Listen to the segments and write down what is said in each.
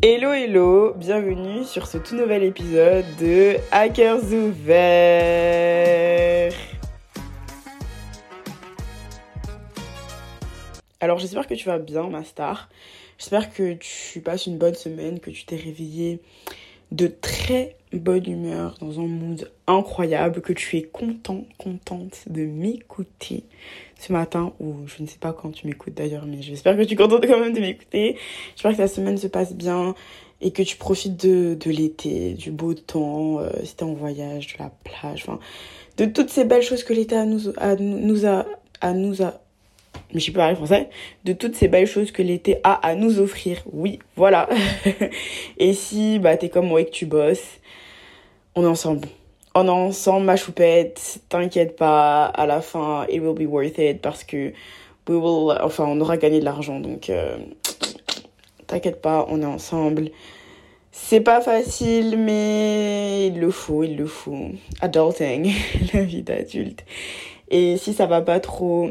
Hello hello, bienvenue sur ce tout nouvel épisode de Hackers ouverts. Alors j'espère que tu vas bien ma star. J'espère que tu passes une bonne semaine, que tu t'es réveillé de très bonne humeur, dans un mood incroyable, que tu es content, contente de m'écouter ce matin, ou je ne sais pas quand tu m'écoutes d'ailleurs, mais j'espère que tu es contente quand même de m'écouter. J'espère que ta semaine se passe bien et que tu profites de, l'été, du beau temps, euh, si t'es en voyage, de la plage, de toutes ces belles choses que l'été a nous, a, nous a, mais je sais pas parler français, de toutes ces belles choses que l'été a à nous offrir. Oui, voilà. et si, bah, t'es comme moi et que tu bosses, on est ensemble on est ensemble, ma choupette, t'inquiète pas, à la fin, it will be worth it parce que we will, enfin, on aura gagné de l'argent, donc euh, t'inquiète pas, on est ensemble. C'est pas facile, mais il le faut, il le faut. Adulting, la vie d'adulte. Et si ça va pas trop,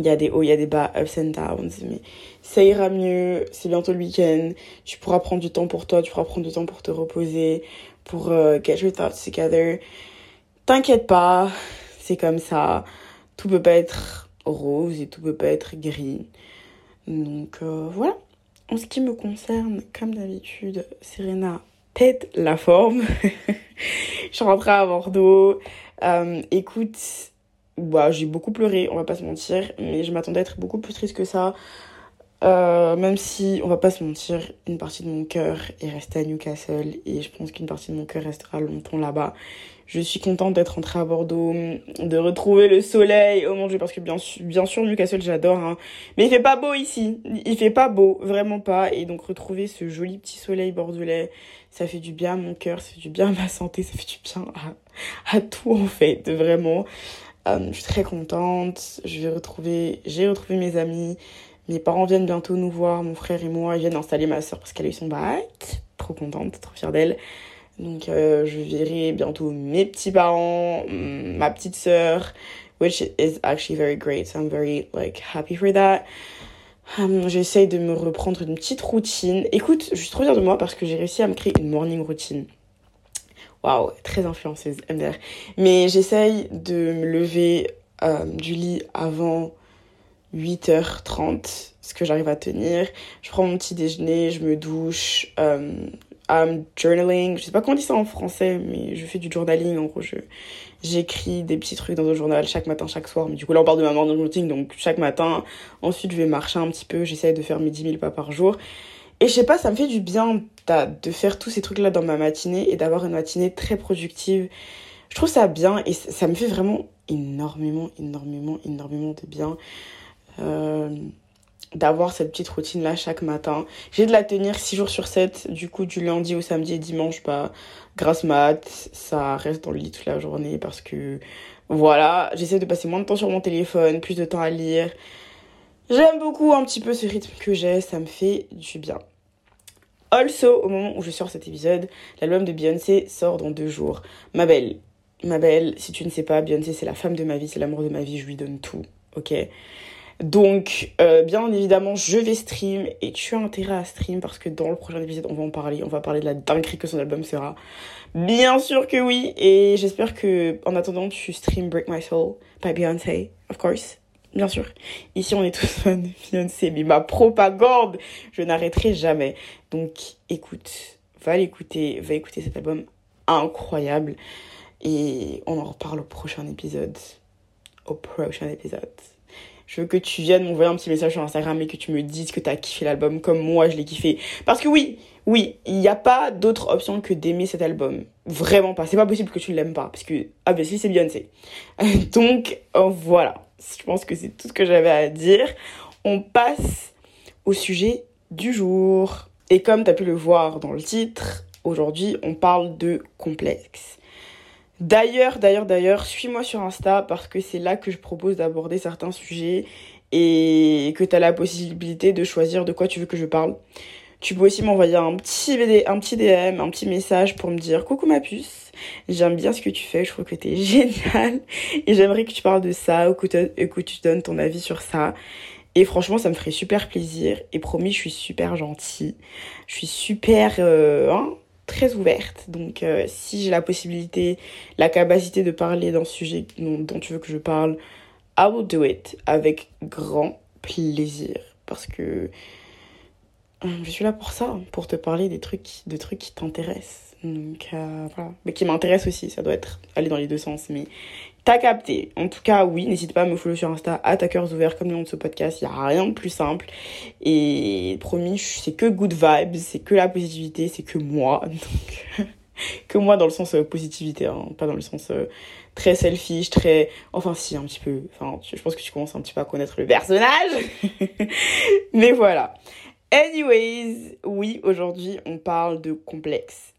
il y a des hauts, il y a des bas, ups and downs, mais ça ira mieux, c'est bientôt le week-end, tu pourras prendre du temps pour toi, tu pourras prendre du temps pour te reposer, pour euh, get your thoughts together. T'inquiète pas, c'est comme ça. Tout peut pas être rose et tout peut pas être gris. Donc euh, voilà. En ce qui me concerne, comme d'habitude, Serena pète la forme. je suis rentrée à Bordeaux. Euh, écoute, bah, j'ai beaucoup pleuré, on va pas se mentir, mais je m'attendais à être beaucoup plus triste que ça. Euh, même si, on va pas se mentir, une partie de mon cœur est restée à Newcastle et je pense qu'une partie de mon cœur restera longtemps là-bas. Je suis contente d'être rentrée à Bordeaux, de retrouver le soleil. Oh mon dieu, parce que bien sûr, bien sûr Newcastle, j'adore. Hein. Mais il fait pas beau ici. Il fait pas beau, vraiment pas. Et donc retrouver ce joli petit soleil bordelais, ça fait du bien à mon cœur, ça fait du bien à ma santé, ça fait du bien à, à tout en fait, vraiment. Euh, je suis très contente. Je vais retrouver, j'ai retrouvé mes amis. Mes parents viennent bientôt nous voir, mon frère et moi. Ils viennent installer ma soeur parce qu'elle a eu son bac. Trop contente, trop fière d'elle. Donc euh, je verrai bientôt mes petits parents, mm, ma petite sœur, which is actually very great. So I'm very like happy for that. Um, J'essaye de me reprendre une petite routine. Écoute, je suis trop fière de moi parce que j'ai réussi à me créer une morning routine. Waouh, très influenceuse, MDR. Mais j'essaye de me lever euh, du lit avant 8h30, ce que j'arrive à tenir. Je prends mon petit déjeuner, je me douche, euh, I'm journaling. Je sais pas comment on dit ça en français, mais je fais du journaling. En gros, j'écris des petits trucs dans un journal chaque matin, chaque soir. Mais du coup, là, on parle de ma morning routine, donc chaque matin. Ensuite, je vais marcher un petit peu. J'essaie de faire mes 10 000 pas par jour. Et je sais pas, ça me fait du bien de faire tous ces trucs-là dans ma matinée et d'avoir une matinée très productive. Je trouve ça bien et ça me fait vraiment énormément, énormément, énormément de bien. Euh, d'avoir cette petite routine là chaque matin. J'ai de la tenir 6 jours sur 7, du coup du lundi au samedi et dimanche, bah grâce mat, ça reste dans le lit toute la journée parce que voilà, j'essaie de passer moins de temps sur mon téléphone, plus de temps à lire. J'aime beaucoup un petit peu ce rythme que j'ai, ça me fait du bien. Also, au moment où je sors cet épisode, l'album de Beyoncé sort dans deux jours. Ma belle, ma belle, si tu ne sais pas, Beyoncé c'est la femme de ma vie, c'est l'amour de ma vie, je lui donne tout, ok? Donc, euh, bien évidemment, je vais stream et tu as intérêt à stream parce que dans le prochain épisode, on va en parler. On va parler de la dinguerie que son album sera. Bien sûr que oui. Et j'espère que, en attendant, tu stream Break My Soul by Beyoncé, of course. Bien sûr. Ici, on est tous fans de Beyoncé, mais ma propagande, je n'arrêterai jamais. Donc, écoute, va l'écouter, va écouter cet album incroyable. Et on en reparle au prochain épisode. Au prochain épisode. Je veux que tu viennes m'envoyer un petit message sur Instagram et que tu me dises que tu as kiffé l'album comme moi je l'ai kiffé. Parce que oui, oui, il n'y a pas d'autre option que d'aimer cet album. Vraiment pas. C'est pas possible que tu ne l'aimes pas. Parce que, ah ben si, c'est Beyoncé. Donc, euh, voilà. Je pense que c'est tout ce que j'avais à dire. On passe au sujet du jour. Et comme tu as pu le voir dans le titre, aujourd'hui, on parle de complexe. D'ailleurs, d'ailleurs, d'ailleurs, suis-moi sur Insta parce que c'est là que je propose d'aborder certains sujets et que tu as la possibilité de choisir de quoi tu veux que je parle. Tu peux aussi m'envoyer un petit, un petit DM, un petit message pour me dire coucou ma puce, j'aime bien ce que tu fais, je trouve que t'es génial et j'aimerais que tu parles de ça ou que, tu donnes ton avis sur ça. Et franchement, ça me ferait super plaisir. Et promis, je suis super gentille. Je suis super... Euh, hein, très ouverte. Donc euh, si j'ai la possibilité, la capacité de parler d'un sujet dont, dont, tu veux que je parle, I will do it avec grand plaisir. Parce que je suis là pour ça, pour te parler des trucs, de trucs qui t'intéressent. Donc euh, voilà, mais qui m'intéresse aussi, ça doit être aller dans les deux sens. Mais t'as capté. En tout cas, oui, n'hésite pas à me follow sur Insta, à ta cœurs ouverts comme le nom de ce podcast. Il n'y a rien de plus simple. Et promis, c'est que good vibes, c'est que la positivité, c'est que moi. Donc, que moi dans le sens euh, positivité, hein, pas dans le sens euh, très selfish, très. Enfin, si, un petit peu. Enfin, je pense que tu commences un petit peu à connaître le personnage. mais voilà. Anyways, oui, aujourd'hui, on parle de complexe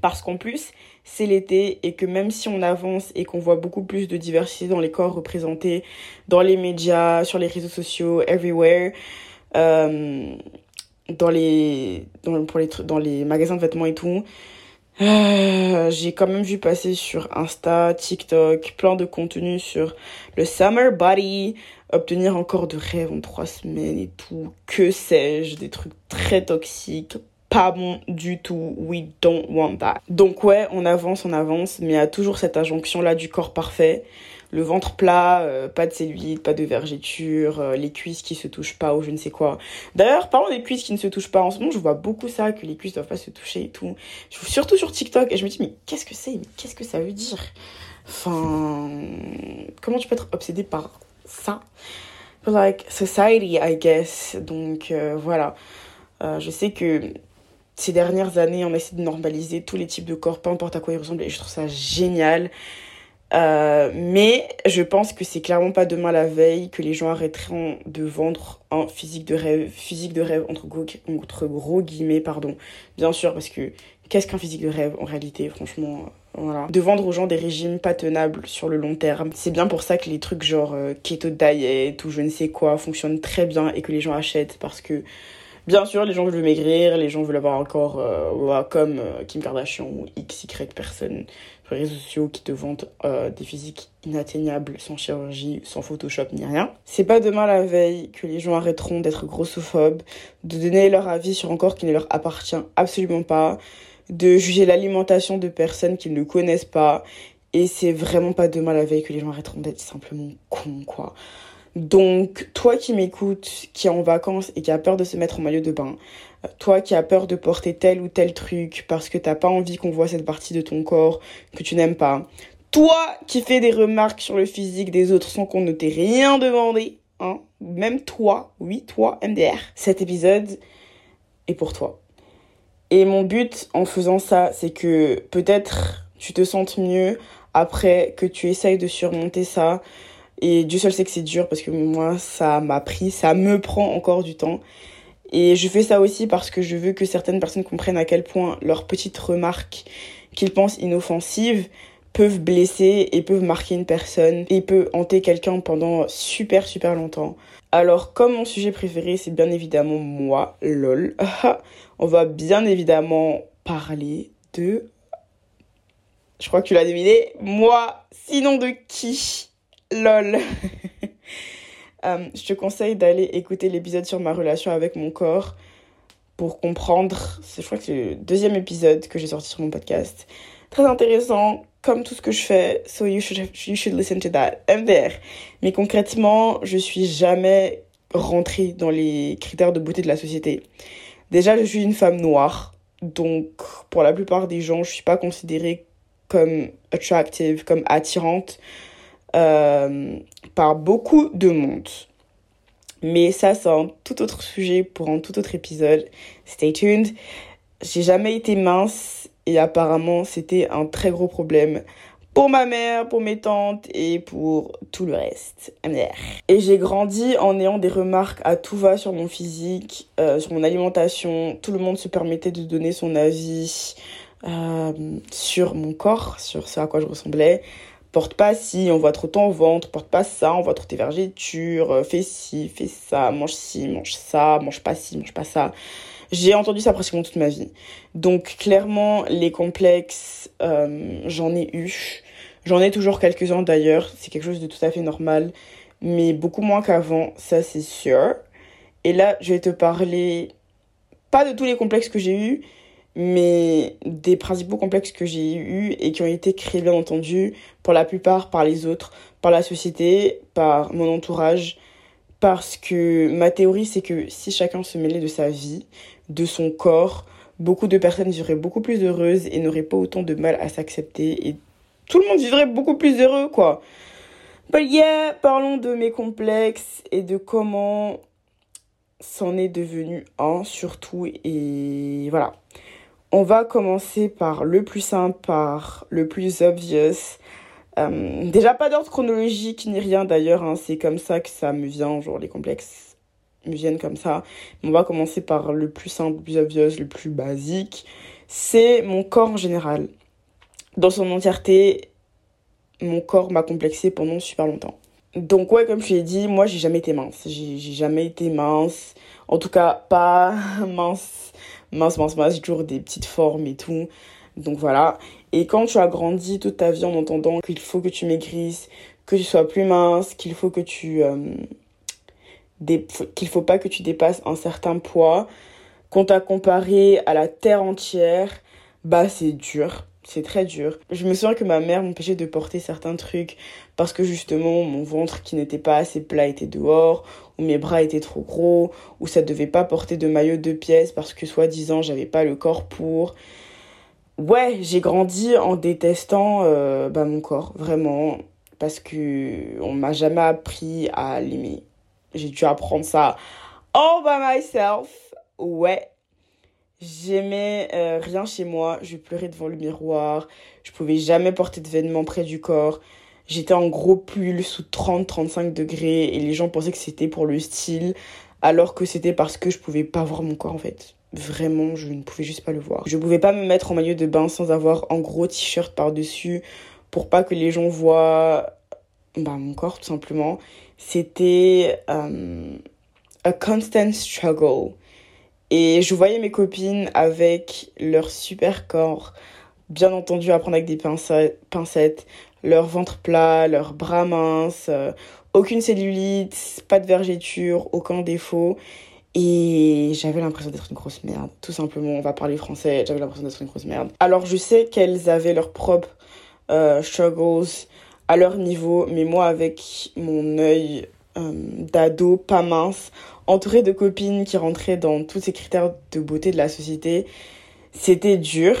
parce qu'en plus c'est l'été et que même si on avance et qu'on voit beaucoup plus de diversité dans les corps représentés dans les médias, sur les réseaux sociaux, everywhere, euh, dans les magasins de vêtements et tout, euh, j'ai quand même vu passer sur Insta, TikTok, plein de contenus sur le summer body, obtenir encore de rêves en trois semaines et tout, que sais-je, des trucs très toxiques, pas bon du tout. We don't want that. Donc ouais, on avance, on avance, mais il y a toujours cette injonction-là du corps parfait. Le ventre plat, euh, pas de cellulite, pas de vergeture, euh, les cuisses qui se touchent pas ou je ne sais quoi. D'ailleurs, parlons des cuisses qui ne se touchent pas. En ce moment, je vois beaucoup ça, que les cuisses doivent pas se toucher et tout. Surtout sur TikTok. Et je me dis, mais qu'est-ce que c'est? Qu'est-ce que ça veut dire? Enfin, comment tu peux être obsédé par ça? Like, society, I guess. Donc, euh, voilà. je sais que ces dernières années, on essaie de normaliser tous les types de corps, peu importe à quoi ils ressemblent, et je trouve ça génial. Euh, mais je pense que c'est clairement pas demain la veille que les gens arrêteront de vendre un physique de rêve, physique de rêve entre gros, entre gros guillemets, pardon. Bien sûr, parce que qu'est-ce qu'un physique de rêve en réalité, franchement, voilà. De vendre aux gens des régimes pas tenables sur le long terme. C'est bien pour ça que les trucs genre euh, keto diet ou je ne sais quoi fonctionnent très bien et que les gens achètent parce que Bien sûr, les gens veulent maigrir, les gens veulent avoir encore, euh, comme euh, Kim Kardashian ou XY personnes sur les réseaux sociaux qui te vendent euh, des physiques inatteignables, sans chirurgie, sans Photoshop ni rien. C'est pas demain la veille que les gens arrêteront d'être grossophobes, de donner leur avis sur un corps qui ne leur appartient absolument pas, de juger l'alimentation de personnes qu'ils ne connaissent pas. Et c'est vraiment pas demain la veille que les gens arrêteront d'être simplement cons, quoi. Donc, toi qui m'écoutes, qui est en vacances et qui a peur de se mettre en maillot de bain, euh, toi qui as peur de porter tel ou tel truc parce que t'as pas envie qu'on voit cette partie de ton corps que tu n'aimes pas, toi qui fais des remarques sur le physique des autres sans qu'on ne t'ait rien demandé, hein, même toi, oui, toi, MDR, cet épisode est pour toi. Et mon but en faisant ça, c'est que peut-être tu te sentes mieux après que tu essayes de surmonter ça, et Dieu seul sait que c'est dur parce que moi, ça m'a pris, ça me prend encore du temps. Et je fais ça aussi parce que je veux que certaines personnes comprennent à quel point leurs petites remarques qu'ils pensent inoffensives peuvent blesser et peuvent marquer une personne et peut hanter quelqu'un pendant super super longtemps. Alors comme mon sujet préféré c'est bien évidemment moi, lol, on va bien évidemment parler de... Je crois que tu l'as deviné, moi, sinon de qui? Lol. Euh, je te conseille d'aller écouter l'épisode sur ma relation avec mon corps pour comprendre. Je crois que c'est le deuxième épisode que j'ai sorti sur mon podcast. Très intéressant, comme tout ce que je fais. So you should, you should listen to that. MDR. Mais concrètement, je suis jamais rentrée dans les critères de beauté de la société. Déjà, je suis une femme noire. Donc, pour la plupart des gens, je suis pas considérée comme attractive, comme attirante. Euh, par beaucoup de monde. Mais ça, c'est un tout autre sujet pour un tout autre épisode. Stay tuned. J'ai jamais été mince et apparemment, c'était un très gros problème pour ma mère, pour mes tantes et pour tout le reste. Et j'ai grandi en ayant des remarques à tout va sur mon physique, euh, sur mon alimentation. Tout le monde se permettait de donner son avis euh, sur mon corps, sur ce à quoi je ressemblais porte pas ci, on voit trop ton ventre, porte pas ça, on voit trop tes vergetures, euh, fais ci, fais ça, mange ci, mange ça, mange pas ci, mange pas ça. J'ai entendu ça pratiquement toute ma vie. Donc clairement, les complexes, euh, j'en ai eu. J'en ai toujours quelques-uns d'ailleurs, c'est quelque chose de tout à fait normal. mais beaucoup moins qu'avant, ça c'est sûr. Et là, je vais te parler, pas de tous les complexes que j'ai eus, mais des principaux complexes que j'ai eus et qui ont été créés, bien entendu, pour la plupart par les autres, par la société, par mon entourage. Parce que ma théorie, c'est que si chacun se mêlait de sa vie, de son corps, beaucoup de personnes seraient beaucoup plus heureuses et n'auraient pas autant de mal à s'accepter et tout le monde vivrait beaucoup plus heureux, quoi. But yeah, parlons de mes complexes et de comment c'en est devenu un surtout et voilà. On va commencer par le plus simple, par le plus obvious. Euh, déjà pas d'ordre chronologique ni rien d'ailleurs, hein. c'est comme ça que ça me vient, genre les complexes me viennent comme ça. On va commencer par le plus simple, le plus obvious, le plus basique. C'est mon corps en général. Dans son entièreté, mon corps m'a complexé pendant super longtemps. Donc ouais, comme je l'ai dit, moi j'ai jamais été mince. J'ai jamais été mince. En tout cas, pas mince, mince, mince, mince. Toujours des petites formes et tout. Donc voilà. Et quand tu as grandi toute ta vie en entendant qu'il faut que tu maigrisses, que tu sois plus mince, qu'il faut que tu... Euh, qu'il faut pas que tu dépasses un certain poids, qu'on t'a comparé à la terre entière, bah c'est dur c'est très dur. Je me souviens que ma mère m'empêchait de porter certains trucs parce que justement mon ventre qui n'était pas assez plat était dehors, ou mes bras étaient trop gros, ou ça devait pas porter de maillot de pièces parce que soi-disant j'avais pas le corps pour. Ouais, j'ai grandi en détestant euh, bah, mon corps, vraiment, parce que on m'a jamais appris à l'aimer. J'ai dû apprendre ça all by myself. Ouais, J'aimais euh, rien chez moi, je pleurais devant le miroir, je pouvais jamais porter de vêtements près du corps. J'étais en gros pull sous 30-35 degrés et les gens pensaient que c'était pour le style alors que c'était parce que je pouvais pas voir mon corps en fait. Vraiment, je ne pouvais juste pas le voir. Je pouvais pas me mettre en maillot de bain sans avoir un gros t-shirt par-dessus pour pas que les gens voient bah, mon corps tout simplement. C'était euh, a constant struggle. Et je voyais mes copines avec leur super corps, bien entendu à prendre avec des pincettes, leur ventre plat, leurs bras minces, euh, aucune cellulite, pas de vergéture, aucun défaut. Et j'avais l'impression d'être une grosse merde, tout simplement. On va parler français, j'avais l'impression d'être une grosse merde. Alors je sais qu'elles avaient leurs propres euh, struggles à leur niveau, mais moi avec mon œil euh, d'ado pas mince, entourée de copines qui rentraient dans tous ces critères de beauté de la société, c'était dur.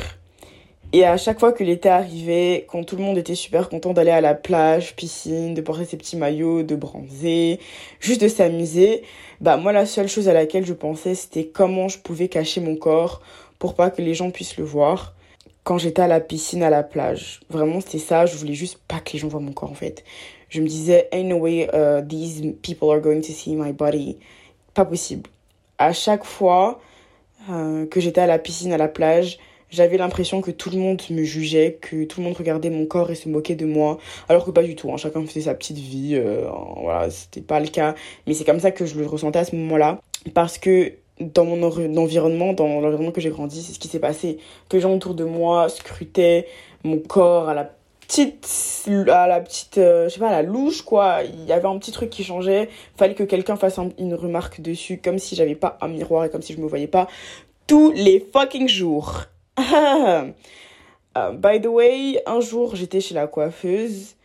Et à chaque fois que l'été arrivait, quand tout le monde était super content d'aller à la plage, piscine, de porter ses petits maillots, de bronzer, juste de s'amuser, bah moi la seule chose à laquelle je pensais c'était comment je pouvais cacher mon corps pour pas que les gens puissent le voir quand j'étais à la piscine, à la plage. Vraiment c'était ça, je voulais juste pas que les gens voient mon corps en fait. Je me disais, ain't no way uh, these people are going to see my body pas possible. À chaque fois euh, que j'étais à la piscine, à la plage, j'avais l'impression que tout le monde me jugeait, que tout le monde regardait mon corps et se moquait de moi, alors que pas du tout. Hein. Chacun faisait sa petite vie, euh, voilà, c'était pas le cas. Mais c'est comme ça que je le ressentais à ce moment-là, parce que dans mon environnement, dans l'environnement que j'ai grandi, c'est ce qui s'est passé. Que les gens autour de moi scrutaient mon corps à la petite à la petite euh, je sais pas à la louche quoi il y avait un petit truc qui changeait fallait que quelqu'un fasse une remarque dessus comme si j'avais pas un miroir et comme si je me voyais pas tous les fucking jours by the way un jour j'étais chez la coiffeuse.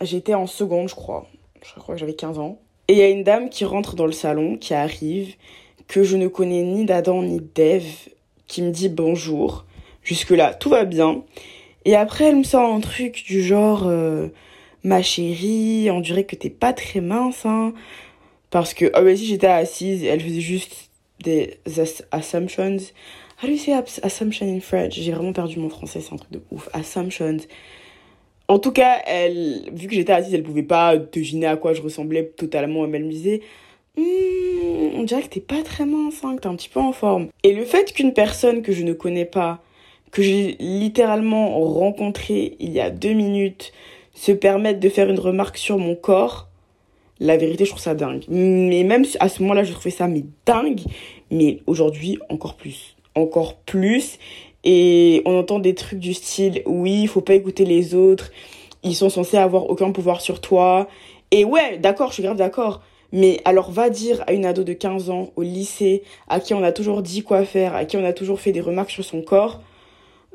J'étais en seconde je crois. Je crois que j'avais 15 ans. Et il y a une dame qui rentre dans le salon qui arrive que je ne connais ni d'Adam ni d'Eve qui me dit bonjour. Jusque là tout va bien. Et après, elle me sort un truc du genre euh, Ma chérie, on dirait que t'es pas très mince, hein. Parce que, oh, bah, si j'étais assise, elle faisait juste des assumptions. How do you say assumption in French? J'ai vraiment perdu mon français, c'est un truc de ouf. Assumptions. En tout cas, elle, vu que j'étais assise, elle pouvait pas deviner à quoi je ressemblais totalement. Elle me disait, hmm, on dirait que t'es pas très mince, hein, que t'es un petit peu en forme. Et le fait qu'une personne que je ne connais pas que j'ai littéralement rencontré il y a deux minutes se permettre de faire une remarque sur mon corps, la vérité, je trouve ça dingue. Mais même à ce moment-là, je trouvais ça mais dingue. Mais aujourd'hui, encore plus. Encore plus. Et on entend des trucs du style, oui, il faut pas écouter les autres. Ils sont censés avoir aucun pouvoir sur toi. Et ouais, d'accord, je suis grave d'accord. Mais alors va dire à une ado de 15 ans au lycée, à qui on a toujours dit quoi faire, à qui on a toujours fait des remarques sur son corps,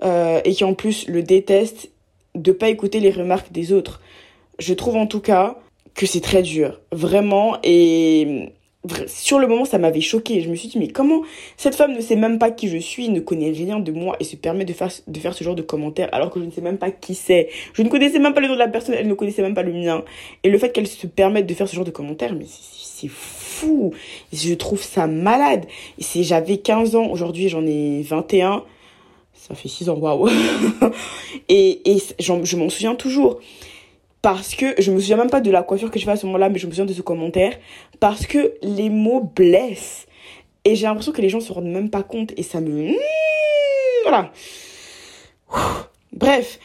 euh, et qui en plus le déteste, de pas écouter les remarques des autres. Je trouve en tout cas que c'est très dur, vraiment, et sur le moment, ça m'avait choqué. Je me suis dit, mais comment cette femme ne sait même pas qui je suis, ne connaît rien de moi et se permet de faire, de faire ce genre de commentaires alors que je ne sais même pas qui c'est. Je ne connaissais même pas le nom de la personne, elle ne connaissait même pas le mien. Et le fait qu'elle se permette de faire ce genre de commentaires, mais c'est fou. Je trouve ça malade. Et j'avais 15 ans, aujourd'hui j'en ai 21. Ça fait 6 ans, waouh. et et je m'en souviens toujours parce que je me souviens même pas de la coiffure que je fais à ce moment-là, mais je me souviens de ce commentaire parce que les mots blessent et j'ai l'impression que les gens se rendent même pas compte et ça me voilà. Bref,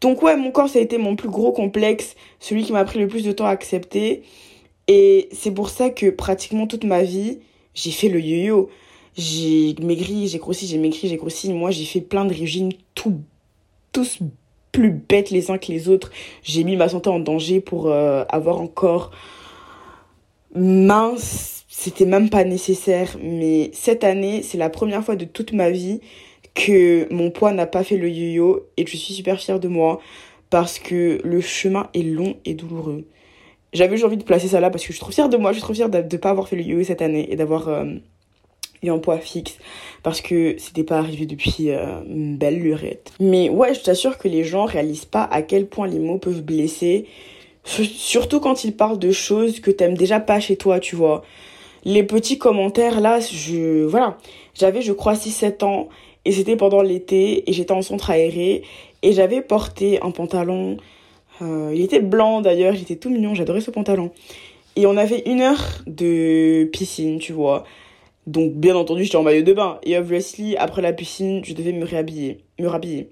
donc ouais, mon corps ça a été mon plus gros complexe, celui qui m'a pris le plus de temps à accepter et c'est pour ça que pratiquement toute ma vie, j'ai fait le yo-yo. J'ai maigri, j'ai grossi, j'ai maigri, j'ai grossi. Moi, j'ai fait plein de régimes tout tous plus bêtes les uns que les autres. J'ai mis ma santé en danger pour euh, avoir un corps mince. C'était même pas nécessaire. Mais cette année, c'est la première fois de toute ma vie que mon poids n'a pas fait le yo-yo. Et je suis super fière de moi parce que le chemin est long et douloureux. J'avais juste envie de placer ça là parce que je suis trop fière de moi. Je suis trop fière de ne pas avoir fait le yo-yo cette année et d'avoir... Euh, un poids fixe parce que c'était pas arrivé depuis euh, une belle lurette. Mais ouais, je t'assure que les gens réalisent pas à quel point les mots peuvent blesser, surtout quand ils parlent de choses que t'aimes déjà pas chez toi, tu vois. Les petits commentaires là, je voilà, j'avais je crois 6 7 ans et c'était pendant l'été et j'étais en centre aéré et j'avais porté un pantalon euh, il était blanc d'ailleurs, j'étais tout mignon, j'adorais ce pantalon. Et on avait une heure de piscine, tu vois. Donc, bien entendu, j'étais en maillot de bain. Et obviously, après la piscine, je devais me réhabiller, me rhabiller.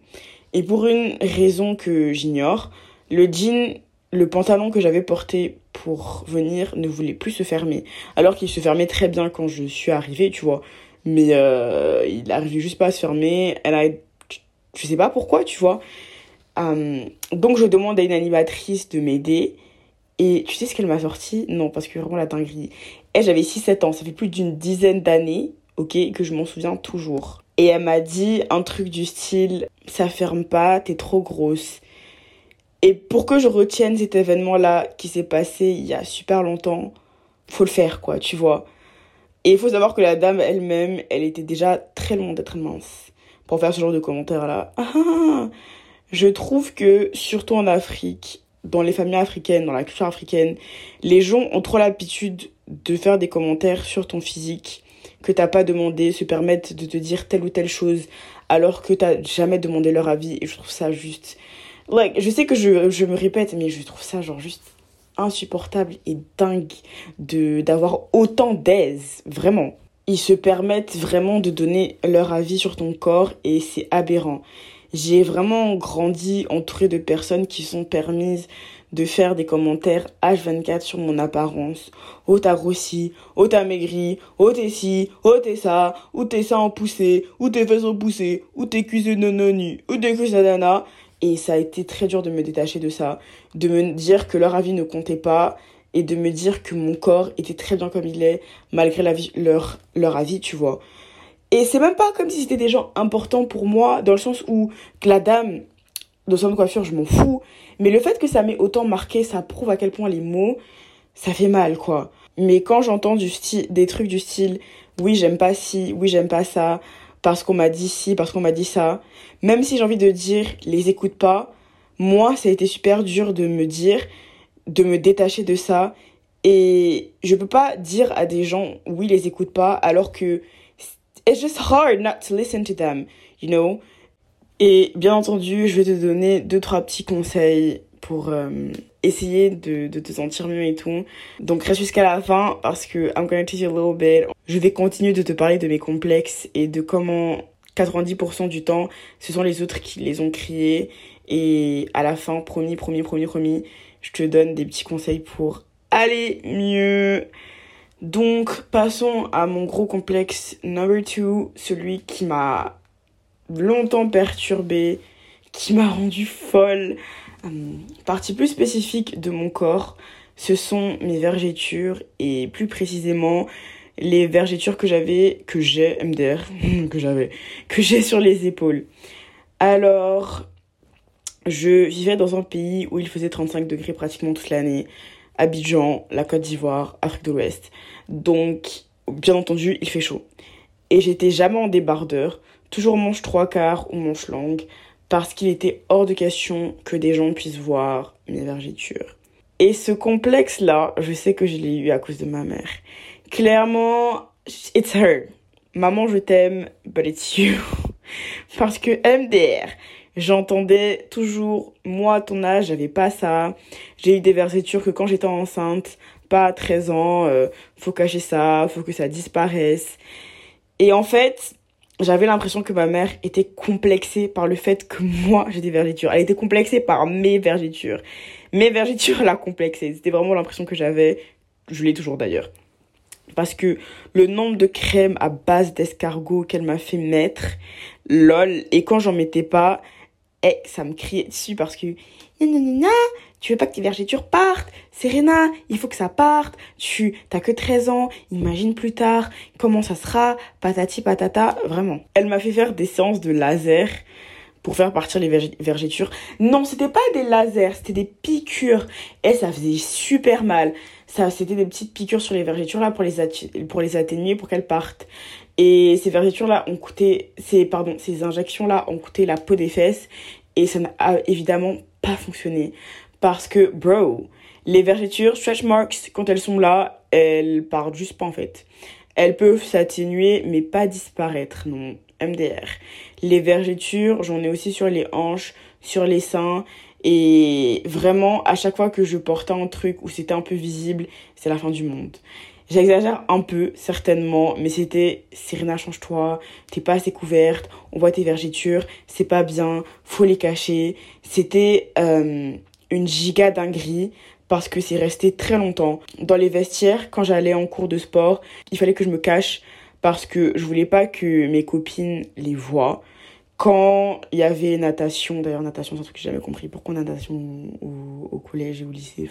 Et pour une raison que j'ignore, le jean, le pantalon que j'avais porté pour venir ne voulait plus se fermer. Alors qu'il se fermait très bien quand je suis arrivée, tu vois. Mais euh, il arrivait juste pas à se fermer. Elle a... Je sais pas pourquoi, tu vois. Euh, donc, je demande à une animatrice de m'aider. Et tu sais ce qu'elle m'a sorti? Non, parce que vraiment la dinguerie. Et j'avais 6-7 ans, ça fait plus d'une dizaine d'années, ok, que je m'en souviens toujours. Et elle m'a dit un truc du style ça ferme pas, t'es trop grosse. Et pour que je retienne cet événement-là qui s'est passé il y a super longtemps, faut le faire, quoi, tu vois. Et il faut savoir que la dame elle-même, elle était déjà très loin d'être mince pour faire ce genre de commentaires-là. je trouve que, surtout en Afrique, dans les familles africaines, dans la culture africaine, les gens ont trop l'habitude de faire des commentaires sur ton physique que t'as pas demandé, se permettent de te dire telle ou telle chose alors que t'as jamais demandé leur avis et je trouve ça juste like je sais que je, je me répète mais je trouve ça genre juste insupportable et dingue de d'avoir autant d'aise vraiment. Ils se permettent vraiment de donner leur avis sur ton corps et c'est aberrant. J'ai vraiment grandi entourée de personnes qui sont permises de faire des commentaires H24 sur mon apparence. Oh t'as grossi, oh t'as maigri, oh t'es ci, oh t'es ça, ou t'es ça en poussé, ou t'es fesses en poussé, ou t'es cuisine nononi, ou t'es cuisine nana. Et ça a été très dur de me détacher de ça, de me dire que leur avis ne comptait pas et de me dire que mon corps était très bien comme il est malgré la vie, leur, leur avis, tu vois. Et c'est même pas comme si c'était des gens importants pour moi dans le sens où la dame de son coiffure, je m'en fous. Mais le fait que ça m'ait autant marqué, ça prouve à quel point les mots, ça fait mal, quoi. Mais quand j'entends du style, des trucs du style, oui, j'aime pas ci, oui, j'aime pas ça, parce qu'on m'a dit ci, parce qu'on m'a dit ça, même si j'ai envie de dire, les écoute pas, moi, ça a été super dur de me dire, de me détacher de ça. Et je peux pas dire à des gens, oui, les écoute pas, alors que it's just hard not to listen to them, you know? Et bien entendu, je vais te donner deux, trois petits conseils pour euh, essayer de, te sentir mieux et tout. Donc reste jusqu'à la fin parce que I'm gonna teach you a little bit. Je vais continuer de te parler de mes complexes et de comment 90% du temps, ce sont les autres qui les ont créés. Et à la fin, promis, promis, promis, promis, je te donne des petits conseils pour aller mieux. Donc, passons à mon gros complexe number two, celui qui m'a longtemps perturbée, qui m'a rendue folle. Euh, partie plus spécifique de mon corps, ce sont mes vergetures et plus précisément les vergetures que j'avais, que j'ai, MDR, que j'avais, que j'ai sur les épaules. Alors, je vivais dans un pays où il faisait 35 degrés pratiquement toute l'année. Abidjan, la Côte d'Ivoire, Afrique de l'Ouest. Donc, bien entendu, il fait chaud. Et j'étais jamais en débardeur, toujours manche trois quarts ou manche longue, parce qu'il était hors de question que des gens puissent voir mes vergetures. Et ce complexe-là, je sais que je l'ai eu à cause de ma mère. Clairement, it's her. Maman, je t'aime, but it's you. Parce que MDR, j'entendais toujours, moi, ton âge, j'avais pas ça. J'ai eu des vergetures que quand j'étais enceinte, pas à 13 ans, euh, faut cacher ça, faut que ça disparaisse. Et en fait, j'avais l'impression que ma mère était complexée par le fait que moi j'ai des vergetures. Elle était complexée par mes vergetures. Mes vergetures la complexaient. C'était vraiment l'impression que j'avais. Je l'ai toujours d'ailleurs parce que le nombre de crèmes à base d'escargot qu'elle m'a fait mettre, lol, et quand j'en mettais pas, eh, ça me criait dessus parce que tu veux pas que tes vergetures partent, Serena, il faut que ça parte, tu t'as que 13 ans, imagine plus tard comment ça sera, patati patata, vraiment. Elle m'a fait faire des séances de laser pour faire partir les vergetures. Non, c'était pas des lasers, c'était des piqûres. Et ça faisait super mal. Ça, c'était des petites piqûres sur les vergetures là pour les, pour les atténuer, pour qu'elles partent. Et ces vergetures là ont coûté, ces, pardon, ces injections là ont coûté la peau des fesses. Et ça n'a évidemment pas fonctionné. Parce que, bro, les vergetures, stretch marks, quand elles sont là, elles partent juste pas en fait. Elles peuvent s'atténuer mais pas disparaître, non. MDR. Les vergetures, j'en ai aussi sur les hanches, sur les seins. Et vraiment, à chaque fois que je portais un truc où c'était un peu visible, c'est la fin du monde. J'exagère un peu, certainement, mais c'était Serena, change-toi, t'es pas assez couverte, on voit tes vergetures, c'est pas bien, faut les cacher. C'était euh, une giga dinguerie parce que c'est resté très longtemps. Dans les vestiaires, quand j'allais en cours de sport, il fallait que je me cache parce que je voulais pas que mes copines les voient. Quand il y avait natation, d'ailleurs natation c'est un truc que j'ai jamais compris, pourquoi natation au, collège et au lycée,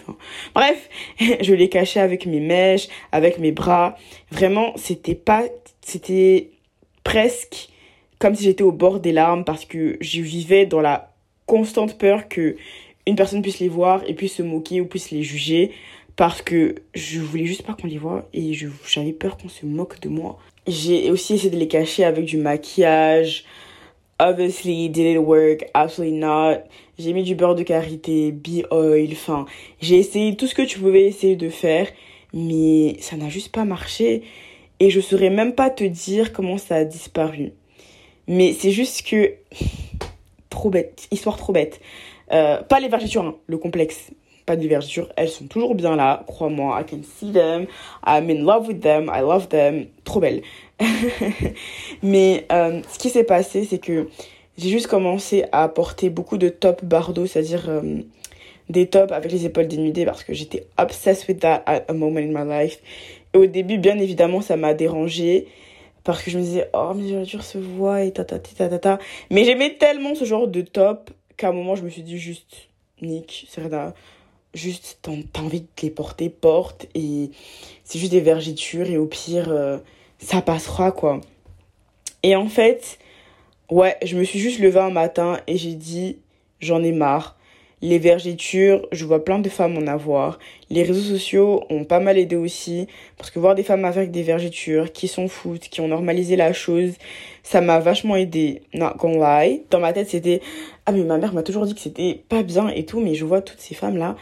bref, je les cachais avec mes mèches, avec mes bras. Vraiment, c'était pas, c'était presque comme si j'étais au bord des larmes parce que je vivais dans la constante peur que une personne puisse les voir et puisse se moquer ou puisse les juger parce que je voulais juste pas qu'on les voit et j'avais peur qu'on se moque de moi. J'ai aussi essayé de les cacher avec du maquillage. Obviously, did it work? Absolutely not. J'ai mis du beurre de karité, bee oil, enfin, j'ai essayé tout ce que tu pouvais essayer de faire, mais ça n'a juste pas marché. Et je saurais même pas te dire comment ça a disparu. Mais c'est juste que. trop bête. Histoire trop bête. Euh, pas les vergetures, hein, le complexe pas de vergetures, elles sont toujours bien là, crois-moi, I can see them, I'm in love with them, I love them, trop belles. Mais euh, ce qui s'est passé, c'est que j'ai juste commencé à porter beaucoup de top bardo, c'est-à-dire euh, des tops avec les épaules dénudées parce que j'étais obsessed with that at a moment in my life. Et au début, bien évidemment, ça m'a dérangé parce que je me disais, oh, mes vergetures se voient et ta ta ta ta ta. Mais j'aimais tellement ce genre de top qu'à un moment, je me suis dit juste, Nick, Serena, juste t'as envie de les porter, porte et c'est juste des vergetures et au pire euh, ça passera quoi. Et en fait, ouais, je me suis juste levée un matin et j'ai dit j'en ai marre. Les vergetures, je vois plein de femmes en avoir. Les réseaux sociaux ont pas mal aidé aussi. Parce que voir des femmes avec des vergetures qui s'en foutent, qui ont normalisé la chose, ça m'a vachement aidé. Gonna lie. Dans ma tête, c'était, ah mais ma mère m'a toujours dit que c'était pas bien et tout, mais je vois toutes ces femmes-là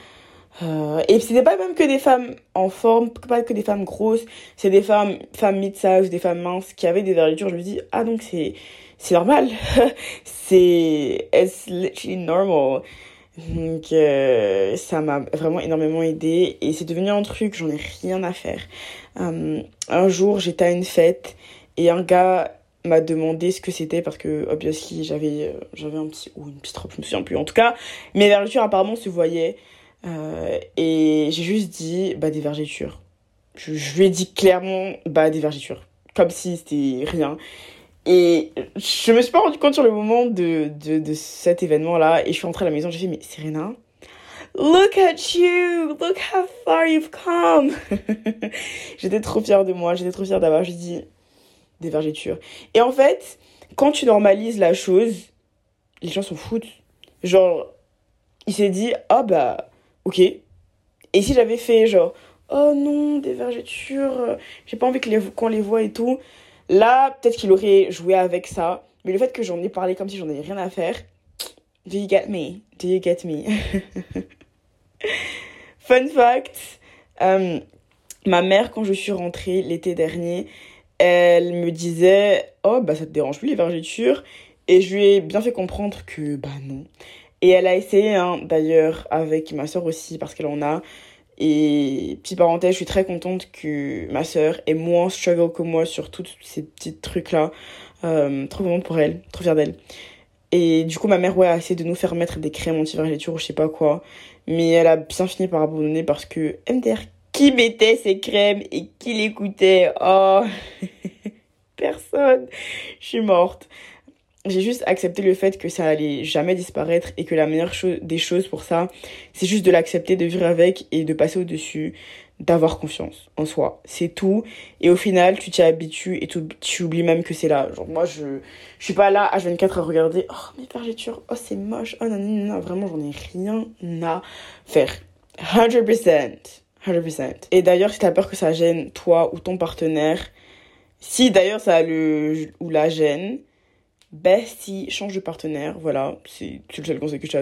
euh, et c'était pas même que des femmes en forme, pas que des femmes grosses, c'est des femmes, femmes mid-size, des femmes minces qui avaient des vergetures. Je me dis, ah donc c'est, c'est normal. c'est, it's literally normal. Donc euh, ça m'a vraiment énormément aidé et c'est devenu un truc, j'en ai rien à faire. Euh, un jour j'étais à une fête et un gars m'a demandé ce que c'était parce que obviously j'avais j'avais un petit ou une petite robe je me souviens plus en tout cas mes vergetures apparemment se voyaient euh, et j'ai juste dit, bah, des vergetures. Je, je, lui ai dit clairement, bah, des vergetures. Comme si c'était rien. Et je me suis pas rendu compte sur le moment de, de, de cet événement-là. Et je suis rentrée à la maison, j'ai fait, mais Serena, Look at you! Look how far you've come! j'étais trop fière de moi, j'étais trop fière d'avoir juste dit des vergetures. Et en fait, quand tu normalises la chose, les gens s'en foutent. Genre, il s'est dit, ah bah, ok. Et si j'avais fait genre, oh non, des vergetures, j'ai pas envie qu'on les voit et tout, là, peut-être qu'il aurait joué avec ça. Mais le fait que j'en ai parlé comme si j'en avais rien à faire, do you get me? Do you get me? Fun fact, euh, ma mère, quand je suis rentrée l'été dernier, elle me disait, oh bah ça te dérange plus les vergetures Et je lui ai bien fait comprendre que bah non. Et elle a essayé hein, d'ailleurs avec ma soeur aussi parce qu'elle en a. Et petite parenthèse, je suis très contente que ma soeur ait moins struggle que moi sur tous ces petits trucs-là. Euh, trop contente pour elle, trop fière d'elle. Et du coup, ma mère, ouais, a essayé de nous faire mettre des crèmes anti-vergetures ou je sais pas quoi. Mais elle a bien fini par abandonner parce que MDR, qui mettait ces crèmes et qui l'écoutait Oh, personne. Je suis morte j'ai juste accepté le fait que ça allait jamais disparaître et que la meilleure chose des choses pour ça, c'est juste de l'accepter, de vivre avec et de passer au-dessus, d'avoir confiance en soi. C'est tout. Et au final, tu t'y habitues et tu, oublies même que c'est là. Genre, moi, je, je suis pas là H24 à regarder, oh, mes vergetures, oh, c'est moche, oh, non, non, non, vraiment, j'en ai rien à faire. 100%. 100%. Et d'ailleurs, si t'as peur que ça gêne toi ou ton partenaire, si d'ailleurs ça le, ou la gêne, si change de partenaire. Voilà, c'est le seul conseil que j'ai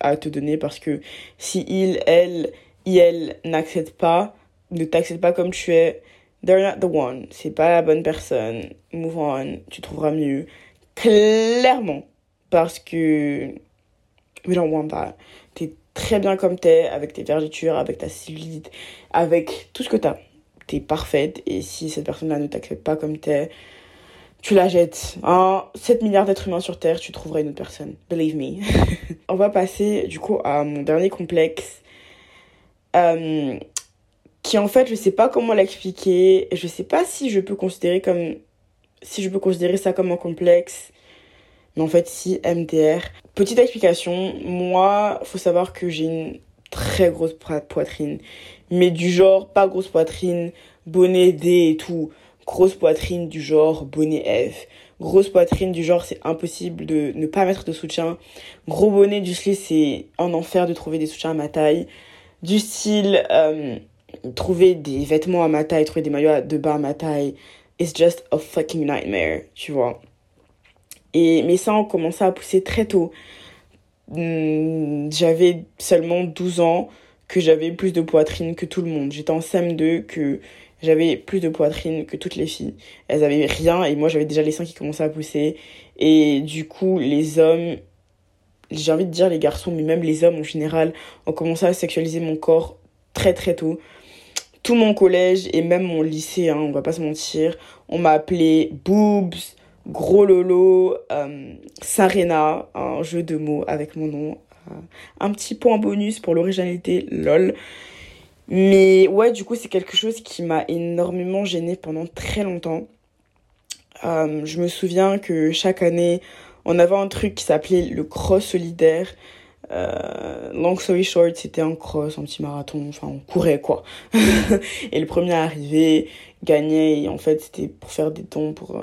à, te donner parce que si il, elle, elle n'accepte pas, ne t'accepte pas comme tu es, they're not the one. C'est pas la bonne personne. Move on, tu trouveras mieux. Clairement. Parce que we don't want that. Très bien comme t'es, avec tes vergetures, avec ta cellulite, avec tout ce que t'as. T'es parfaite. Et si cette personne-là ne t'accepte pas comme t'es, tu la jettes. En 7 milliards d'êtres humains sur Terre, tu trouveras une autre personne. Believe me. On va passer du coup à mon dernier complexe. Euh, qui en fait, je sais pas comment l'expliquer. Je sais pas si je peux considérer comme. Si je peux considérer ça comme un complexe. Mais en fait, si, MDR. Petite explication. Moi, faut savoir que j'ai une très grosse poitrine. Mais du genre, pas grosse poitrine, bonnet D et tout grosse poitrine du genre bonnet F, grosse poitrine du genre c'est impossible de ne pas mettre de soutien, gros bonnet du style c'est en enfer de trouver des soutiens à ma taille, du style euh, trouver des vêtements à ma taille, trouver des maillots de bain à ma taille, it's just a fucking nightmare, tu vois. Et mes seins ont commencé à pousser très tôt. Hmm, j'avais seulement 12 ans que j'avais plus de poitrine que tout le monde. J'étais en CM2 que j'avais plus de poitrine que toutes les filles. Elles avaient rien et moi j'avais déjà les seins qui commençaient à pousser. Et du coup, les hommes, j'ai envie de dire les garçons, mais même les hommes en général, ont commencé à sexualiser mon corps très très tôt. Tout mon collège et même mon lycée, hein, on va pas se mentir, on m'a appelé boobs, gros lolo, euh, Sarena, un jeu de mots avec mon nom. Euh, un petit point bonus pour l'originalité, lol. Mais ouais, du coup, c'est quelque chose qui m'a énormément gênée pendant très longtemps. Euh, je me souviens que chaque année, on avait un truc qui s'appelait le cross solidaire. Euh, long story short, c'était un cross, un petit marathon, enfin on courait quoi. et le premier à arriver gagnait et en fait c'était pour faire des dons pour,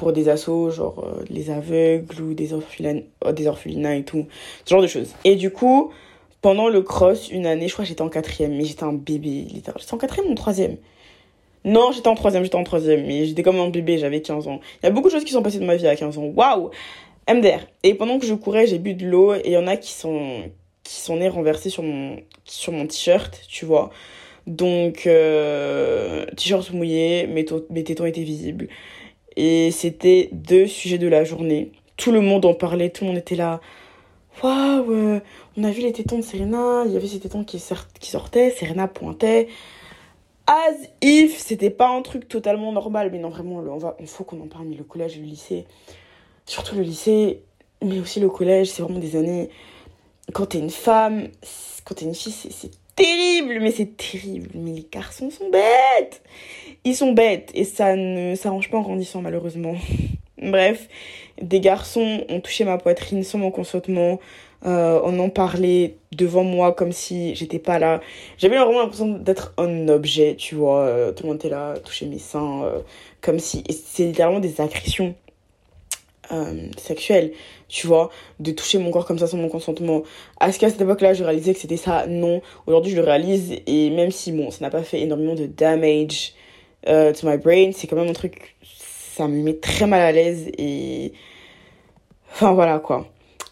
pour des assos, genre euh, les aveugles ou des orphelins, des orphelinats et tout, ce genre de choses. Et du coup, pendant le cross, une année, je crois que j'étais en quatrième, mais j'étais un bébé. J'étais en quatrième ou en troisième? Non, j'étais en troisième, j'étais en troisième, mais j'étais comme un bébé, j'avais 15 ans. Il y a beaucoup de choses qui sont passées dans ma vie à 15 ans. Waouh MDR. Et pendant que je courais, j'ai bu de l'eau et il y en a qui sont qui sont nés renversés sur mon sur mon t-shirt, tu vois. Donc euh, t-shirt mouillé, mes, mes tétons étaient visibles. Et c'était deux sujets de la journée. Tout le monde en parlait, tout le monde était là waouh, euh, on a vu les tétons de Serena, il y avait ces tétons qui, sortaient, Serena pointait. As if c'était pas un truc totalement normal, mais non, vraiment, on va, il faut qu'on en parle, mais le collège et le lycée, surtout le lycée, mais aussi le collège, c'est vraiment des années. Quand t'es une femme, quand t'es une fille, c'est terrible, mais c'est terrible. Mais les garçons sont bêtes. Ils sont bêtes et ça ne s'arrange pas en grandissant, malheureusement. Bref, des garçons ont touché ma poitrine sans mon consentement. Euh, on en parlait devant moi comme si j'étais pas là. J'avais vraiment l'impression d'être un objet, tu vois. Euh, tout le monde était là, toucher mes seins, euh, comme si. c'est littéralement des agressions sexuelles, tu vois. De toucher mon corps comme ça sans mon consentement. À ce qu'à cette époque-là, je réalisais que c'était ça, non. Aujourd'hui, je le réalise et même si, bon, ça n'a pas fait énormément de damage to my brain, c'est quand même un truc. Ça me met très mal à l'aise et. Enfin, voilà quoi.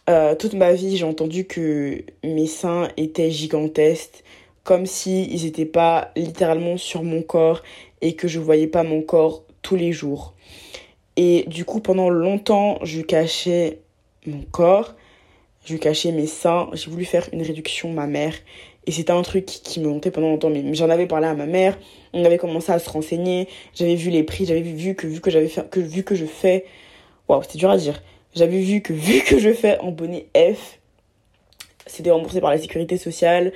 Euh, toute ma vie, j'ai entendu que mes seins étaient gigantesques, comme si n'étaient pas littéralement sur mon corps et que je voyais pas mon corps tous les jours. Et du coup, pendant longtemps, je cachais mon corps, je cachais mes seins. J'ai voulu faire une réduction ma mère et c'était un truc qui me montait pendant longtemps. Mais j'en avais parlé à ma mère, on avait commencé à se renseigner, j'avais vu les prix, j'avais vu que vu que j'avais fait que vu que je fais, waouh, c'était dur à dire j'avais vu que vu que je fais en bonnet F, c'était remboursé par la sécurité sociale.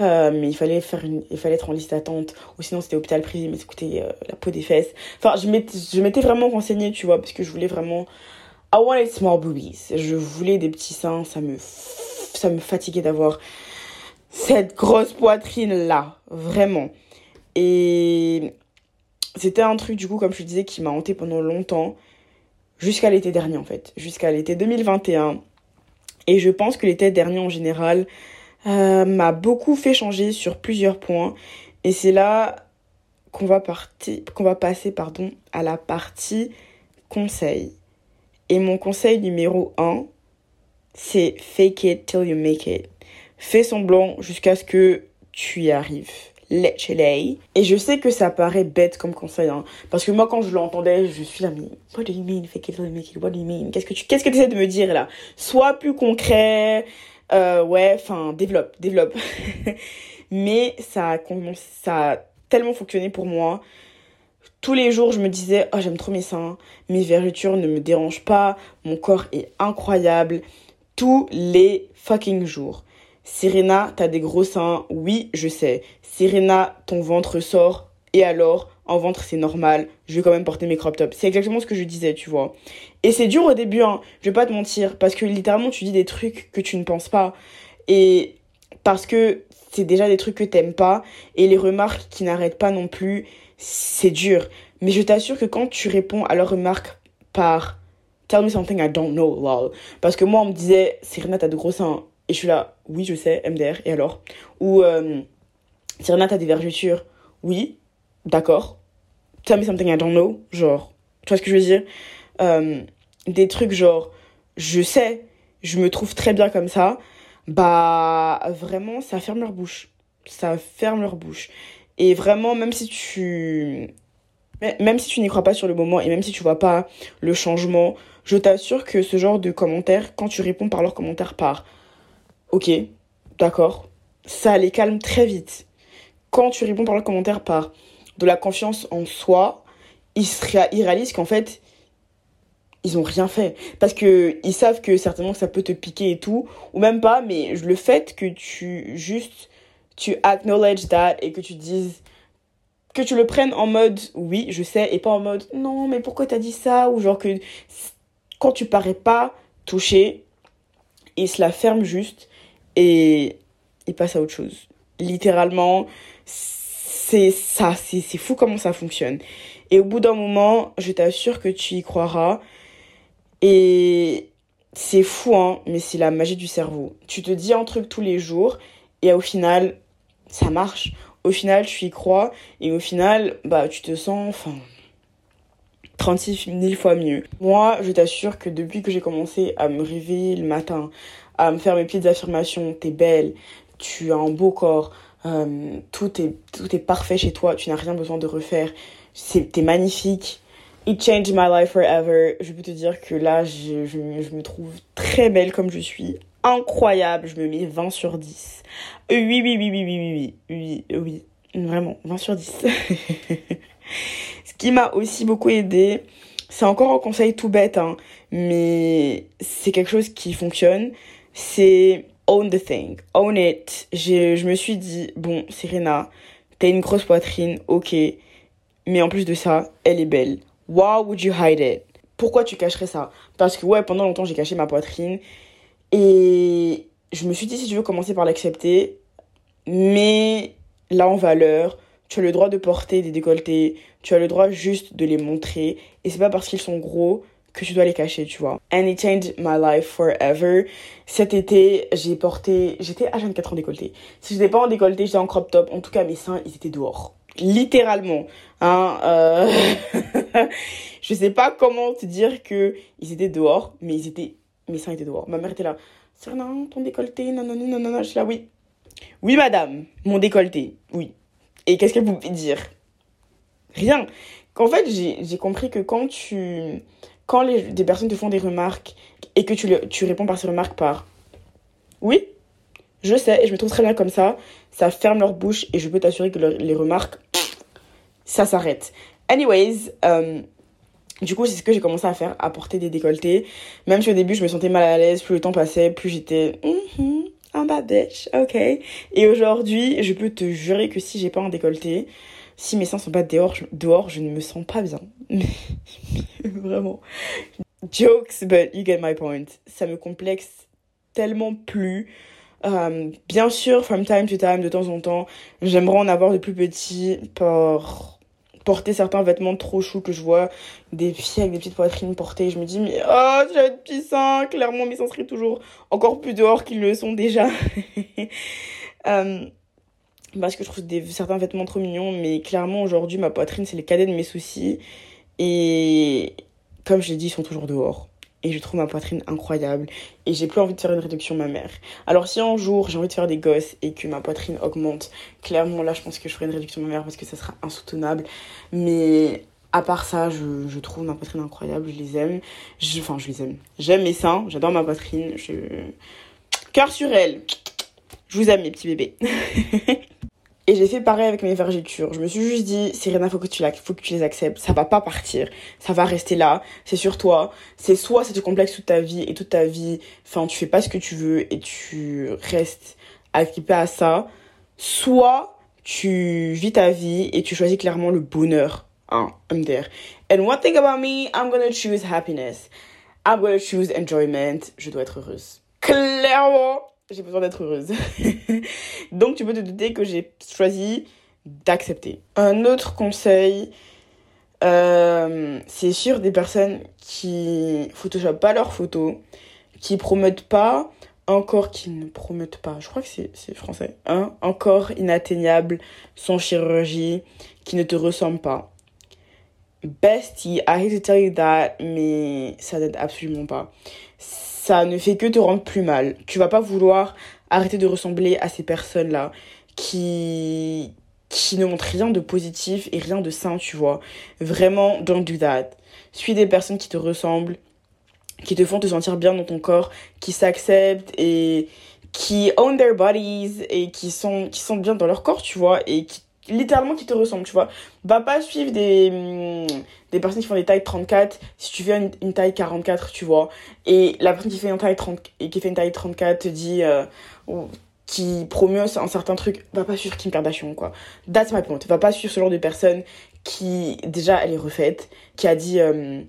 Euh, mais il fallait faire une, il fallait être en liste d'attente ou sinon c'était hôpital privé mais c'était euh, la peau des fesses. Enfin je m'étais je m'étais vraiment renseignée tu vois parce que je voulais vraiment I wanted small boobies. Je voulais des petits seins ça me ça me fatiguait d'avoir cette grosse poitrine là vraiment. Et c'était un truc du coup comme je te disais qui m'a hanté pendant longtemps jusqu'à l'été dernier en fait, jusqu'à l'été 2021. Et je pense que l'été dernier en général euh, m'a beaucoup fait changer sur plusieurs points. Et c'est là qu'on va, qu'on va passer pardon, à la partie conseil. Et mon conseil numéro 1, c'est fake it till you make it. Fais semblant jusqu'à ce que tu y arrives. Et je sais que ça paraît bête comme conseil, hein, parce que moi, quand je l'entendais, je suis là, mais what do you mean, fake it make it, what do you mean? Qu'est-ce que tu, qu'est-ce que essaies de me dire là? Sois plus concret, euh, ouais, enfin, développe, développe. mais ça a, ça tellement fonctionné pour moi. Tous les jours, je me disais, oh, j'aime trop mes seins, mes vergetures ne me dérangent pas, mon corps est incroyable. Tous les fucking jours. Serena, t'as des gros seins, oui, je sais. Serena, ton ventre sort, et alors, en ventre c'est normal, je vais quand même porter mes crop tops. C'est exactement ce que je disais, tu vois. Et c'est dur au début, hein, je vais pas te mentir, parce que littéralement tu dis des trucs que tu ne penses pas. Et parce que c'est déjà des trucs que t'aimes pas, et les remarques qui n'arrêtent pas non plus, c'est dur. Mais je t'assure que quand tu réponds à leurs remarques par Tell me something I don't know, lol. Parce que moi, on me disait, Serena, t'as de gros seins. Et je suis là, oui, je sais, MDR, et alors? Ou, euh, Serena, t'as des vergetures? Oui, d'accord. Tell me something I don't know. Genre, tu vois ce que je veux dire? Euh, Des trucs genre, je sais, je me trouve très bien comme ça. Bah, vraiment, ça ferme leur bouche. Ça ferme leur bouche. Et vraiment, même si tu même si tu n'y crois pas sur le moment et même si tu vois pas le changement, je t'assure que ce genre de commentaires, quand tu réponds par leurs commentaires par ok, d'accord, ça les calme très vite. Quand tu réponds par le commentaire par de la confiance en soi, ils, ils réalisent qu'en fait, ils ont rien fait. Parce que ils savent que certainement ça peut te piquer et tout, ou même pas, mais le fait que tu juste, tu acknowledge that et que tu dises, que tu le prennes en mode oui, je sais, et pas en mode non, mais pourquoi t'as dit ça, ou genre que quand tu parais pas touché, ils se la ferment juste et il passe à autre chose. Littéralement, c'est ça, c'est fou comment ça fonctionne. Et au bout d'un moment, je t'assure que tu y croiras. Et c'est fou, hein, mais c'est la magie du cerveau. Tu te dis un truc tous les jours et au final, ça marche. Au final, tu y crois et au final, bah, tu te sens, enfin, 36 000 fois mieux. Moi, je t'assure que depuis que j'ai commencé à me réveiller le matin, à me faire mes petites affirmations, t'es belle, tu as un beau corps, euh, tout, est, tout est parfait chez toi, tu n'as rien besoin de refaire, t'es magnifique. It changed my life forever. Je peux te dire que là, je, je, je, me trouve très belle comme je suis. Incroyable, je me mets 20 sur 10. Euh, oui, oui, oui, oui, oui, oui, oui, oui, oui, vraiment, 20 sur 10. Ce qui m'a aussi beaucoup aidé, c'est encore un conseil tout bête, hein, mais c'est quelque chose qui fonctionne c'est own the thing, own it. Je me suis dit, bon, Serena, t'as une grosse poitrine, ok, mais en plus de ça, elle est belle. Why would you hide it? pourquoi tu cacherais ça? Parce que ouais, pendant longtemps, j'ai caché ma poitrine. Et je me suis dit, si tu veux commencer par l'accepter, mais là en valeur, tu as le droit de porter des décolletés, tu as le droit juste de les montrer. Et c'est pas parce qu'ils sont gros que tu dois les cacher, tu vois. And it changed my life forever. Cet été, j'ai porté, j'étais à 24 en décolleté. Si j'étais pas en décolleté, j'étais en crop top. En tout cas, mes seins, ils étaient dehors. Littéralement. Hein, euh... je sais pas comment te dire que ils étaient dehors, mais ils étaient, mes seins étaient dehors. Ma mère était là. non, ton décolleté, non, non, non, non, non, je suis là, oui. Oui, madame, mon décolleté, oui. Et qu'est-ce qu'elle pouvait dire? Rien. Qu'en fait, j'ai compris que quand tu quand des personnes te font des remarques et que tu, réponds par ces remarques par oui, je sais et je me trouve très bien comme ça, ça ferme leur bouche et je peux t'assurer que les remarques, ça s'arrête. Anyways, euh, du coup, c'est ce que j'ai commencé à faire, à porter des décolletés. Même si au début, je me sentais mal à l'aise, plus le temps passait, plus j'étais mm un bad bitch, ok. Et aujourd'hui, je peux te jurer que si j'ai pas un décolleté, si mes seins sont pas dehors, je, dehors, je ne me sens pas bien. Vraiment. Jokes, but you get my point. Ça me complexe tellement plus. Euh, bien sûr, from time to time, de temps en temps, j'aimerais en avoir de plus petits pour porter certains vêtements trop choux que je vois des filles avec des petites poitrines portées. Je me dis, mais oh, j'ai de petits seins. Clairement, mes seins seraient toujours encore plus dehors qu'ils le sont déjà. euh, parce que je trouve certains vêtements trop mignons, mais clairement aujourd'hui ma poitrine c'est le cadet de mes soucis et comme je l'ai dit ils sont toujours dehors et je trouve ma poitrine incroyable et j'ai plus envie de faire une réduction mammaire. Alors si un jour j'ai envie de faire des gosses et que ma poitrine augmente, clairement là je pense que je ferai une réduction mammaire parce que ça sera insoutenable, mais à part ça, je, trouve ma poitrine incroyable, je les aime. Enfin, je les aime. J'aime mes seins, j'adore ma poitrine. Cœur sur elle. Je vous aime, mes petits bébés. Et j'ai fait pareil avec mes vergetures. Je me suis juste dit, Serena, faut que tu, faut que tu les acceptes. Ça va pas partir. Ça va rester là. C'est sur toi. C'est soit ça te complexe toute ta vie et toute ta vie, enfin, tu fais pas ce que tu veux et tu restes équipé à ça. Soit tu vis ta vie et tu choisis clairement le bonheur. Hein, I'm there. And one thing about me, I'm gonna choose happiness. I'm gonna choose enjoyment. Je dois être heureuse. Clairement, j'ai besoin d'être heureuse. Donc tu peux te douter que j'ai choisi d'accepter. Un autre conseil, euh, c'est sur des personnes qui photoshopent pas leurs photos, qui promettent pas, encore qui ne promettent pas, je crois que c'est français, hein, encore inatteignable sans chirurgie, qui ne te ressemble pas. Bestie, I hate to tell you that, mais ça n'aide absolument pas ça ne fait que te rendre plus mal. Tu vas pas vouloir arrêter de ressembler à ces personnes-là qui qui ne montrent rien de positif et rien de sain, tu vois. Vraiment, don't do that. Suis des personnes qui te ressemblent, qui te font te sentir bien dans ton corps, qui s'acceptent et qui own their bodies et qui sont qui sont bien dans leur corps, tu vois, et qui littéralement qui te ressemblent, tu vois. Va pas suivre des, hum, personnes qui font des tailles 34 si tu fais une, taille 44, tu vois. Et la personne qui fait une taille 30 et qui fait une taille 34 te dit euh, qui promeut un certain truc, va pas suivre Kim Kardashian quoi. That's my point. Va pas suivre ce genre de personne qui déjà elle est refaite, qui a dit euh,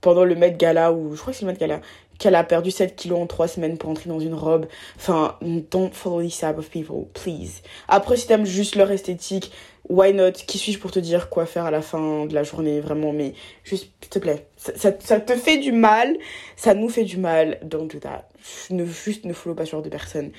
pendant le Met Gala ou je crois que c'est le Met Gala qu'elle a perdu 7 kilos en 3 semaines pour entrer dans une robe. Enfin, don't follow this type of people, please. Après, si t'aimes juste leur esthétique, why not? Qui suis-je pour te dire quoi faire à la fin de la journée, vraiment? Mais juste, s'il te plaît, ça, ça, te fait du mal, ça nous fait du mal, don't do that. Ne, juste ne follow pas ce genre de personnes.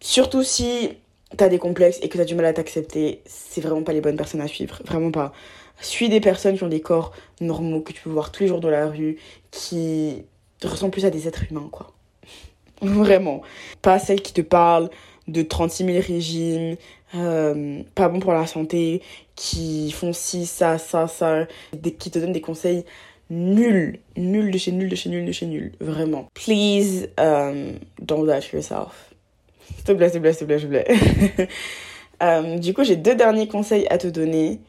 Surtout si t'as des complexes et que t'as du mal à t'accepter, c'est vraiment pas les bonnes personnes à suivre, vraiment pas. Suis des personnes qui ont des corps normaux que tu peux voir tous les jours dans la rue, qui ressemble plus à des êtres humains, quoi. Vraiment. Pas celles qui te parlent de 36 000 régimes, euh, pas bon pour la santé, qui font ci, ça, ça, ça, qui te donnent des conseils nuls, nuls de chez nul, de chez nul, de chez nul. Vraiment. Please, um, don't that yourself. S'il te plaît, s'il te plaît, s'il te plaît, s'il te plaît. Euh, du coup, j'ai deux derniers conseils à te donner.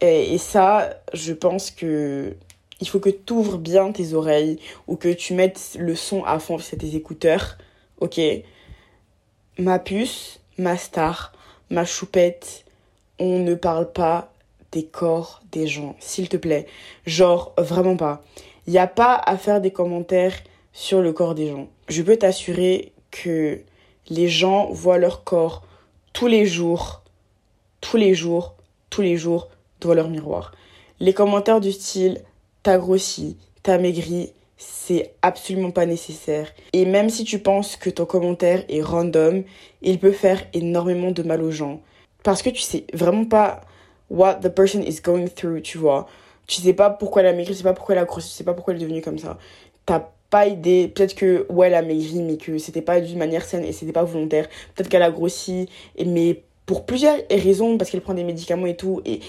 Et ça, je pense que il faut que tu ouvres bien tes oreilles ou que tu mettes le son à fond sur tes écouteurs. Ok? Ma puce, ma star, ma choupette, on ne parle pas des corps des gens, s'il te plaît. Genre, vraiment pas. Il n'y a pas à faire des commentaires sur le corps des gens. Je peux t'assurer que les gens voient leur corps tous les jours, tous les jours, tous les jours devant leur miroir. Les commentaires du style t'as grossi, t'as maigri, c'est absolument pas nécessaire. Et même si tu penses que ton commentaire est random, il peut faire énormément de mal aux gens. Parce que tu sais vraiment pas what the person is going through, tu vois. Tu sais pas pourquoi elle a maigri, tu sais pas pourquoi elle a grossi, tu sais pas pourquoi elle est devenue comme ça. T'as pas idée, peut-être que ouais elle a maigri mais que c'était pas d'une manière saine et c'était pas volontaire. Peut-être qu'elle a grossi mais pour plusieurs raisons parce qu'elle prend des médicaments et tout et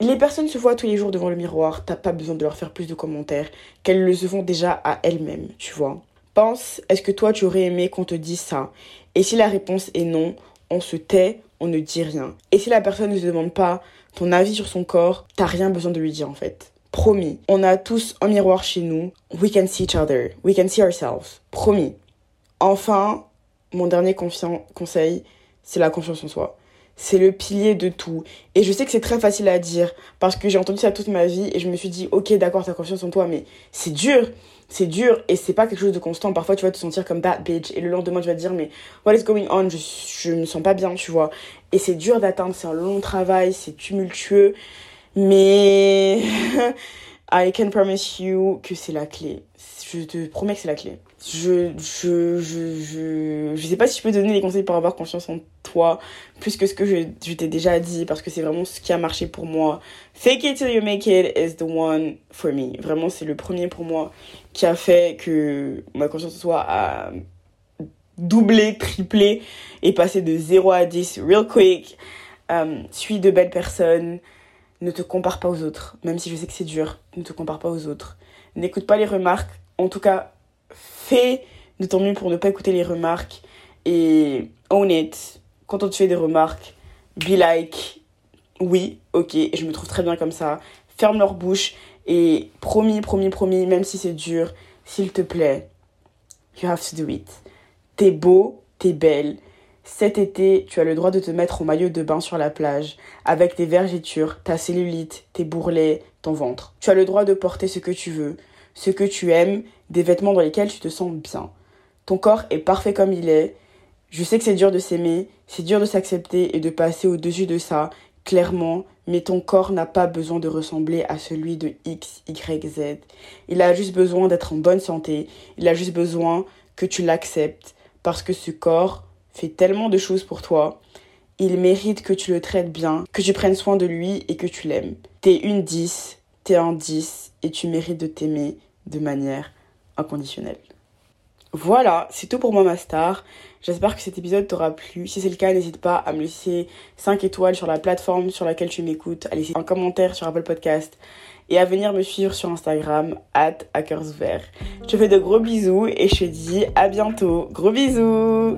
les personnes se voient tous les jours devant le miroir, t'as pas besoin de leur faire plus de commentaires qu'elles le se font déjà à elles-mêmes, tu vois. Pense, est-ce que toi tu aurais aimé qu'on te dise ça? Et si la réponse est non, on se tait, on ne dit rien. Et si la personne ne te demande pas ton avis sur son corps, t'as rien besoin de lui dire en fait. Promis. On a tous un miroir chez nous. We can see each other. We can see ourselves. Promis. Enfin, mon dernier conseil, c'est la confiance en soi c'est le pilier de tout. Et je sais que c'est très facile à dire parce que j'ai entendu ça toute ma vie et je me suis dit, ok, d'accord, t'as confiance en toi, mais c'est dur. C'est dur et c'est pas quelque chose de constant. Parfois, tu vas te sentir comme that bitch et le lendemain, tu vas te dire, mais what is going on? Je, je me sens pas bien, tu vois. Et c'est dur d'atteindre, c'est un long travail, c'est tumultueux, mais I can promise you que c'est la clé. Je te promets que c'est la clé je, je, je, je, je sais pas si je peux donner des conseils pour avoir confiance en toi, plus que ce que je, je t'ai déjà dit, parce que c'est vraiment ce qui a marché pour moi. Fake it till you make it is the one for me. Vraiment, c'est le premier pour moi qui a fait que ma confiance en soi a doublé, triplé et passé de 0 à 10 real quick. Euh, suis de belles personnes. Ne te compare pas aux autres, même si je sais que c'est dur. Ne te compare pas aux autres. N'écoute pas les remarques. En tout cas, fais de ton mieux pour ne pas écouter les remarques et own it. Quand on te fait des remarques, be like, oui, ok, je me trouve très bien comme ça. Ferme leur bouche et promis, promis, promis, même si c'est dur, s'il te plaît, you have to do it. T'es beau, t'es belle. Cet été, tu as le droit de te mettre en maillot de bain sur la plage, avec tes vergetures, ta cellulite, tes bourrelets, ton ventre. Tu as le droit de porter ce que tu veux, ce que tu aimes, des vêtements dans lesquels tu te sens bien. Ton corps est parfait comme il est. Je sais que c'est dur de s'aimer, c'est dur de s'accepter et de passer au-dessus de ça, clairement, mais ton corps n'a pas besoin de ressembler à celui de X, Y, Z. Il a juste besoin d'être en bonne santé, il a juste besoin que tu l'acceptes, parce que ce corps fait tellement de choses pour toi. Il mérite que tu le traites bien, que tu prennes soin de lui et que tu l'aimes. T'es une 10, t'es un 10 et tu mérites de t'aimer de manière inconditionnelle. Voilà, c'est tout pour moi ma star. J'espère que cet épisode t'aura plu. Si c'est le cas, n'hésite pas à me laisser 5 étoiles sur la plateforme sur laquelle tu m'écoutes, à laisser un commentaire sur Apple Podcast et à venir me suivre sur Instagram, at Je te fais de gros bisous et je te dis à bientôt. Gros bisous